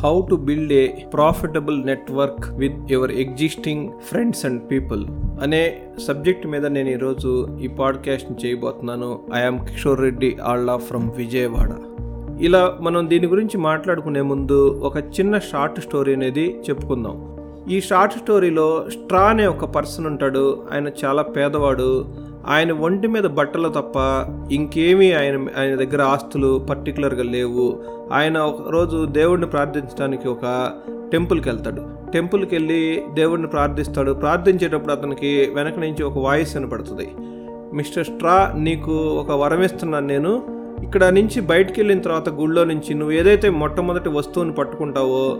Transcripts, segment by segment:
How to build a profitable network with your existing friends and people అనే subject మీద నేను ఈరోజు ఈ పాడ్కాస్ట్ చేయబోతున్నాను. ఐఎమ్ కిషోర్ రెడ్డి ఆళ్ళ ఫ్రమ్ విజయవాడ ఇలా మనం దీని గురించి మాట్లాడుకునే ముందు ఒక చిన్న షార్ట్ స్టోరీ అనేది చెప్పుకుందాం. ఈ షార్ట్ స్టోరీలో స్ట్రా అనే ఒక పర్సన్ ఉంటాడు. ఆయన చాలా పేదవాడు. ఆయన ఒంటి మీద బట్టలు తప్ప ఇంకేమీ ఆయన ఆయన దగ్గర ఆస్తులు పర్టికులర్గా లేవు. ఆయన ఒక రోజు దేవుడిని ప్రార్థించడానికి ఒక టెంపుల్కి వెళ్తాడు. టెంపుల్కి వెళ్ళి దేవుడిని ప్రార్థిస్తాడు. ప్రార్థించేటప్పుడు అతనికి వెనక నుంచి ఒక వాయిస్ వినపడుతుంది. మిస్టర్ స్ట్రా నీకు ఒక వరం ఇస్తున్నాను నేను. ఇక్కడ నుంచి బయటికి వెళ్ళిన తర్వాత గుళ్ళో నుంచి నువ్వు ఏదైతే మొట్టమొదటి వస్తువుని పట్టుకుంటావో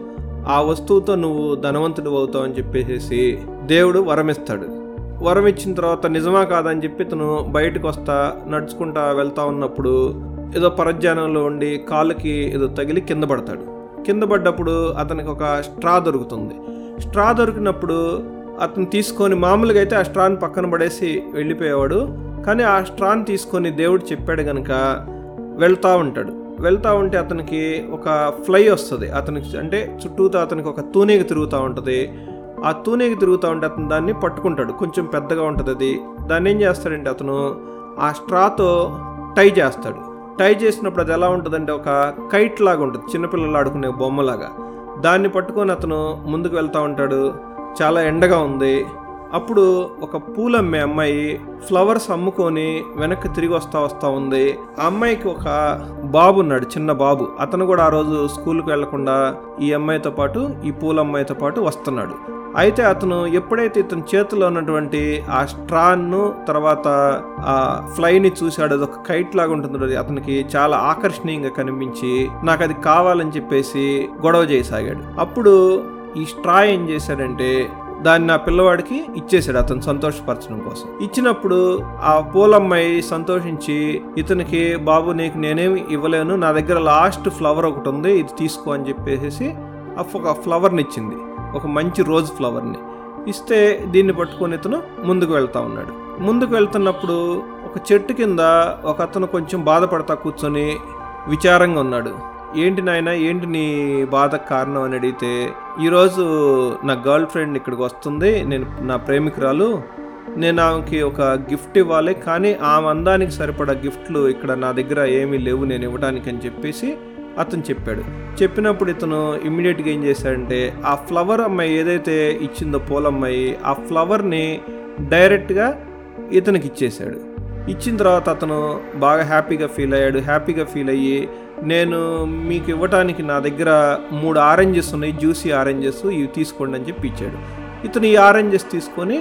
ఆ వస్తువుతో నువ్వు ధనవంతుడు అవుతావు అని చెప్పేసి దేవుడు వరమిస్తాడు. వరం ఇచ్చిన తర్వాత నిజమా కాదని చెప్పి తను బయటకు వస్తా నడుచుకుంటా వెళ్తా ఉన్నప్పుడు ఏదో పరధ్యానంలో ఉండి కాళ్ళకి ఏదో తగిలి కింద పడతాడు. కింద పడ్డప్పుడు అతనికి ఒక స్ట్రా దొరుకుతుంది. స్ట్రా దొరికినప్పుడు అతను తీసుకొని మామూలుగా అయితే ఆ స్ట్రాని పక్కన పడేసి వెళ్ళిపోయేవాడు. కానీ ఆ స్ట్రాని తీసుకొని దేవుడు చెప్పాడు కనుక వెళ్తూ ఉంటాడు. వెళ్తూ ఉంటే అతనికి ఒక ఫ్లై వస్తుంది. అతనికి అంటే చుట్టూతో అతనికి ఒక తూనీగ తిరుగుతూ ఉంటుంది. ఆ తూనేకి తిరుగుతూ ఉంటే అతను దాన్ని పట్టుకుంటాడు. కొంచెం పెద్దగా ఉంటుంది అది. దాన్ని ఏం చేస్తాడంటే అతను ఆ స్ట్రాతో టై చేస్తాడు. టై చేసినప్పుడు అది ఎలా ఉంటుందంటే ఒక కైట్ లాగా ఉంటుంది. చిన్నపిల్లలు ఆడుకునే బొమ్మలాగా. దాన్ని పట్టుకొని అతను ముందుకు వెళ్తూ ఉంటాడు. చాలా ఎండగా ఉంది. అప్పుడు ఒక పూలమ్మే అమ్మాయి ఫ్లవర్స్ అమ్ముకొని వెనక్కి తిరిగి వస్తా వస్తూ ఉంది. ఆ అమ్మాయికి ఒక బాబు ఉన్నాడు చిన్న బాబు. అతను కూడా ఆ రోజు స్కూల్కి వెళ్ళకుండా ఈ అమ్మాయితో పాటు ఈ పూల అమ్మాయితో పాటు వస్తున్నాడు. అయితే అతను ఎప్పుడైతే ఇతని చేతిలో ఉన్నటువంటి ఆ స్ట్రాను తర్వాత ఆ ఫ్లైని చూశాడు అది ఒక కైట్ లాగా ఉంటుంది అది అతనికి చాలా ఆకర్షణీయంగా కనిపించి నాకు అది కావాలని చెప్పేసి గొడవ చేయసాగాడు. అప్పుడు ఈ స్ట్రా ఏం చేశాడంటే దాన్ని నా పిల్లవాడికి ఇచ్చేసాడు అతను సంతోషపరచడం కోసం. ఇచ్చినప్పుడు ఆ పూలమ్మాయి సంతోషించి ఇతనికి బాబు నీకు నేనేమి ఇవ్వలేను నా దగ్గర లాస్ట్ ఫ్లవర్ ఒకటి ఉంది ఇది తీసుకో అని చెప్పేసి ఒక ఫ్లవర్ని ఇచ్చింది. ఒక మంచి రోజ్ ఫ్లవర్ని ఇస్తే దీన్ని పట్టుకొని ఇతను ముందుకు వెళ్తా ఉన్నాడు. ముందుకు వెళ్తున్నప్పుడు ఒక చెట్టు కింద ఒక అతను కొంచెం బాధపడతా కూర్చొని విచారంగా ఉన్నాడు. ఏంటి నాయన ఏంటి నీ బాధకు కారణం? అని అడిగితే ఈరోజు నా గర్ల్ ఫ్రెండ్ ఇక్కడికి వస్తుంది నేను నా ప్రేమికురాలు నేను ఆమెకి ఒక గిఫ్ట్ ఇవ్వాలి కానీ ఆమె అందానికి సరిపడా గిఫ్ట్లు ఇక్కడ నా దగ్గర ఏమీ లేవు నేను ఇవ్వడానికి అని చెప్పేసి అతను చెప్పాడు. చెప్పినప్పుడు ఇతను ఇమ్మీడియట్గా ఏం చేశాడంటే ఆ ఫ్లవర్ అమ్మాయి ఏదైతే ఇచ్చిందో పూలమ్మాయి ఆ ఫ్లవర్ని డైరెక్ట్గా ఇతనికి ఇచ్చేశాడు. ఇచ్చిన తర్వాత అతను బాగా హ్యాపీగా ఫీల్ అయ్యాడు. హ్యాపీగా ఫీల్ అయ్యి నేను మీకు ఇవ్వటానికి నా దగ్గర మూడు ఆరెంజెస్ ఉన్నాయి జ్యూసీ ఆరెంజెస్ ఇవి తీసుకోండి అని చెప్పి ఇచ్చాడు. ఇతను ఈ ఆరెంజెస్ తీసుకొని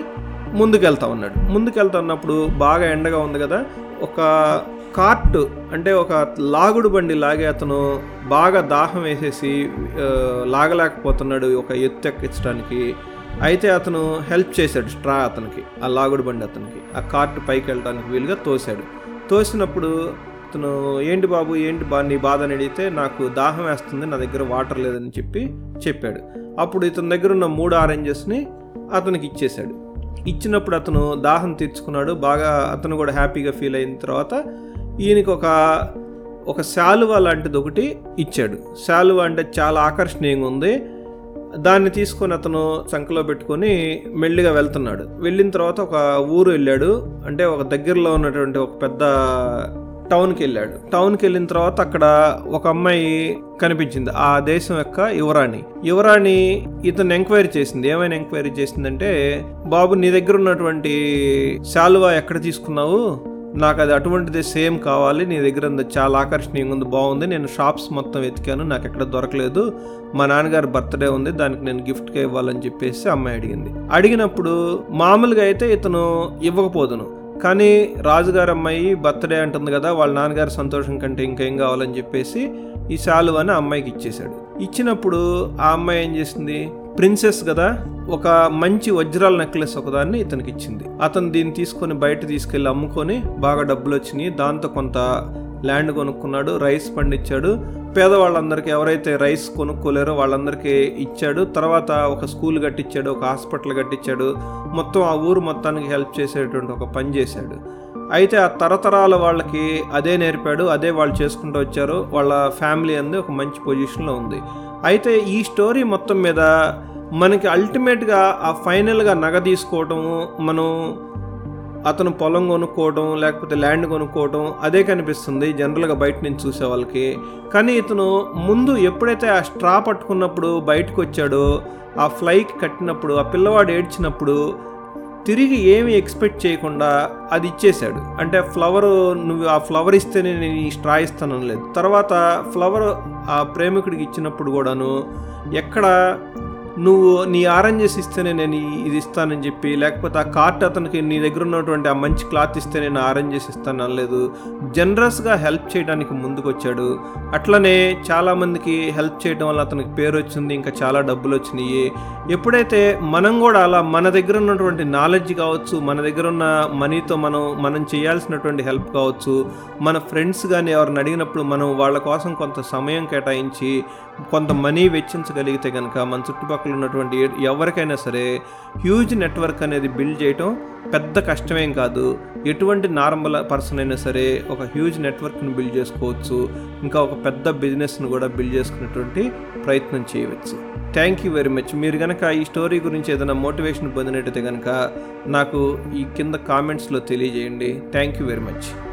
ముందుకెళ్తా ఉన్నాడు. ముందుకెళ్తా ఉన్నప్పుడు బాగా ఎండగా ఉంది కదా ఒక కార్ట్ అంటే ఒక లాగుడు బండి లాగే అతను బాగా దాహం వేసేసి లాగలేకపోతున్నాడు ఒక ఎత్తు ఎక్కించడానికి అయితే అతను హెల్ప్ చేశాడు స్ట్రా అతనికి ఆ లాగుడు బండి అతనికి. ఆ కార్ట్ పైకి వెళ్ళడానికి వీలుగా తోశాడు. తోసినప్పుడు అతను ఏంటి బాబు ఏంటి బా నీ బాధ? అని అడిగితే నాకు దాహం వేస్తుంది నా దగ్గర వాటర్ లేదని చెప్పి చెప్పాడు. అప్పుడు ఇతని దగ్గర ఉన్న మూడు ఆరెంజెస్ని అతనికి ఇచ్చేశాడు. ఇచ్చినప్పుడు అతను దాహం తీర్చుకున్నాడు బాగా అతను కూడా హ్యాపీగా ఫీల్ అయిన తర్వాత ఈయనకి ఒక ఒక శాలువా లాంటిది ఒకటి ఇచ్చాడు. శాలువా అంటే చాలా ఆకర్షణీయంగా ఉంది దాన్ని తీసుకొని అతను చంకలో పెట్టుకొని మెల్లిగా వెళ్తున్నాడు. వెళ్ళిన తర్వాత ఒక ఊరు వెళ్ళాడు. అంటే ఒక దగ్గరలో ఉన్నటువంటి ఒక పెద్ద టౌన్కి వెళ్ళాడు టౌన్కి వెళ్ళిన తర్వాత అక్కడ ఒక అమ్మాయి కనిపించింది. ఆ దేశం యొక్క యువరాణి. యువరాణి ఇతను ఎంక్వైరీ చేసింది. ఏమైనా ఎంక్వైరీ చేసిందంటే బాబు నీ దగ్గర ఉన్నటువంటి శాలువా ఎక్కడ తీసుకున్నావు? నాకు అది అటువంటిది సేమ్ కావాలి. నీ దగ్గర ఉంది చాలా ఆకర్షణీయంగా ఉంది బాగుంది. నేను షాప్స్ మొత్తం వెతికాను నాకు ఎక్కడ దొరకలేదు. మా నాన్నగారి బర్త్డే ఉంది దానికి నేను గిఫ్ట్గా ఇవ్వాలని చెప్పేసి అమ్మాయి అడిగింది. అడిగినప్పుడు మామూలుగా అయితే ఇతను ఇవ్వకపోదును. కానీ రాజుగారి అమ్మాయి బర్త్డే అంటుంది కదా వాళ్ళ నాన్నగారి సంతోషం కంటే ఇంకేం కావాలని చెప్పేసి ఈ శాలువాని అమ్మాయికి ఇచ్చేశాడు. ఇచ్చినప్పుడు ఆ అమ్మాయి ఏం చేసింది? ప్రిన్సెస్ కదా ఒక మంచి వజ్రాల నెక్లెస్ ఒకదాన్ని ఇతనికి ఇచ్చింది. అతను దీన్ని తీసుకొని బయట తీసుకెళ్ళి అమ్ముకొని బాగా డబ్బులు వచ్చినాయి. దాంతో కొంత ల్యాండ్ కొనుక్కున్నాడు రైస్ పండించాడు. పేదవాళ్ళందరికీ ఎవరైతే రైస్ కొనుక్కోలేరో వాళ్ళందరికీ ఇచ్చాడు. తర్వాత ఒక స్కూల్ కట్టించాడు ఒక హాస్పిటల్ కట్టించాడు. మొత్తం ఆ ఊరు మొత్తానికి హెల్ప్ చేసేటువంటి ఒక పని చేశాడు. అయితే ఆ తరతరాల వాళ్ళకి అదే నేర్పాడు అదే వాళ్ళు చేసుకుంటూ వచ్చారు. వాళ్ళ ఫ్యామిలీ అంది ఒక మంచి పొజిషన్లో ఉంది. అయితే ఈ స్టోరీ మొత్తం మీద మనకి అల్టిమేట్గా ఆ ఫైనల్గా నగ తీసుకోవటము మనం అతను పొలం కొనుక్కోవడం లేకపోతే ల్యాండ్ కొనుక్కోవడం అదే కనిపిస్తుంది జనరల్గా బయట నుంచి చూసే వాళ్ళకి. కానీ ఇతను ముందు ఎప్పుడైతే ఆ స్ట్రా పట్టుకున్నప్పుడు బయటకు వచ్చాడో ఆ ఫ్లైకి కట్టినప్పుడు ఆ పిల్లవాడు ఏడ్చినప్పుడు తిరిగి ఏమి ఎక్స్పెక్ట్ చేయకుండా అది ఇచ్చేశాడు. అంటే ఫ్లవర్ నువ్వు ఆ ఫ్లవర్ ఇస్తేనే నేను ఈ స్ట్రా ఇస్తాను లేదు తర్వాత ఫ్లవర్ ఆ ప్రేమికుడికి ఇచ్చినప్పుడు కూడాను ఎక్కడ నువ్వు నీ ఆరెంజెస్ ఇస్తేనే నేను ఇది ఇస్తానని చెప్పి లేకపోతే ఆ కార్ట్ అతనికి నీ దగ్గర ఉన్నటువంటి ఆ మంచి క్లాత్ ఇస్తే నేను ఆరెంజెస్ ఇస్తాను అనలేదు. జనరస్గా హెల్ప్ చేయడానికి ముందుకు వచ్చాడు అట్లనే చాలామందికి హెల్ప్ చేయడం వల్ల అతనికి పేరు వచ్చింది ఇంకా చాలా డబ్బులు వచ్చినాయి. ఎప్పుడైతే మనం కూడా అలా మన దగ్గర ఉన్నటువంటి నాలెడ్జ్ కావచ్చు మన దగ్గర ఉన్న మనీతో మనం మనం చేయాల్సినటువంటి హెల్ప్ కావచ్చు మన ఫ్రెండ్స్ కానీ ఎవరిని అడిగినప్పుడు మనం వాళ్ళ కోసం కొంత సమయం కేటాయించి కొంత మనీ వెచ్చించగలిగితే కనుక మన చుట్టుపక్కల ఉన్నటువంటి ఎవరికైనా సరే హ్యూజ్ నెట్వర్క్ అనేది బిల్డ్ చేయటం పెద్ద కష్టమేం కాదు. ఎటువంటి నార్మల్ పర్సన్ అయినా సరే ఒక హ్యూజ్ నెట్వర్క్ని బిల్డ్ చేసుకోవచ్చు. ఇంకా ఒక పెద్ద బిజినెస్ను కూడా బిల్డ్ చేసుకునేటువంటి ప్రయత్నం చేయవచ్చు. థ్యాంక్ యూ వెరీ మచ్ మీరు కనుక ఈ స్టోరీ గురించి ఏదైనా మోటివేషన్ పొందినట్టయితే కనుక నాకు ఈ కింద కామెంట్స్లో తెలియజేయండి. Thank you very much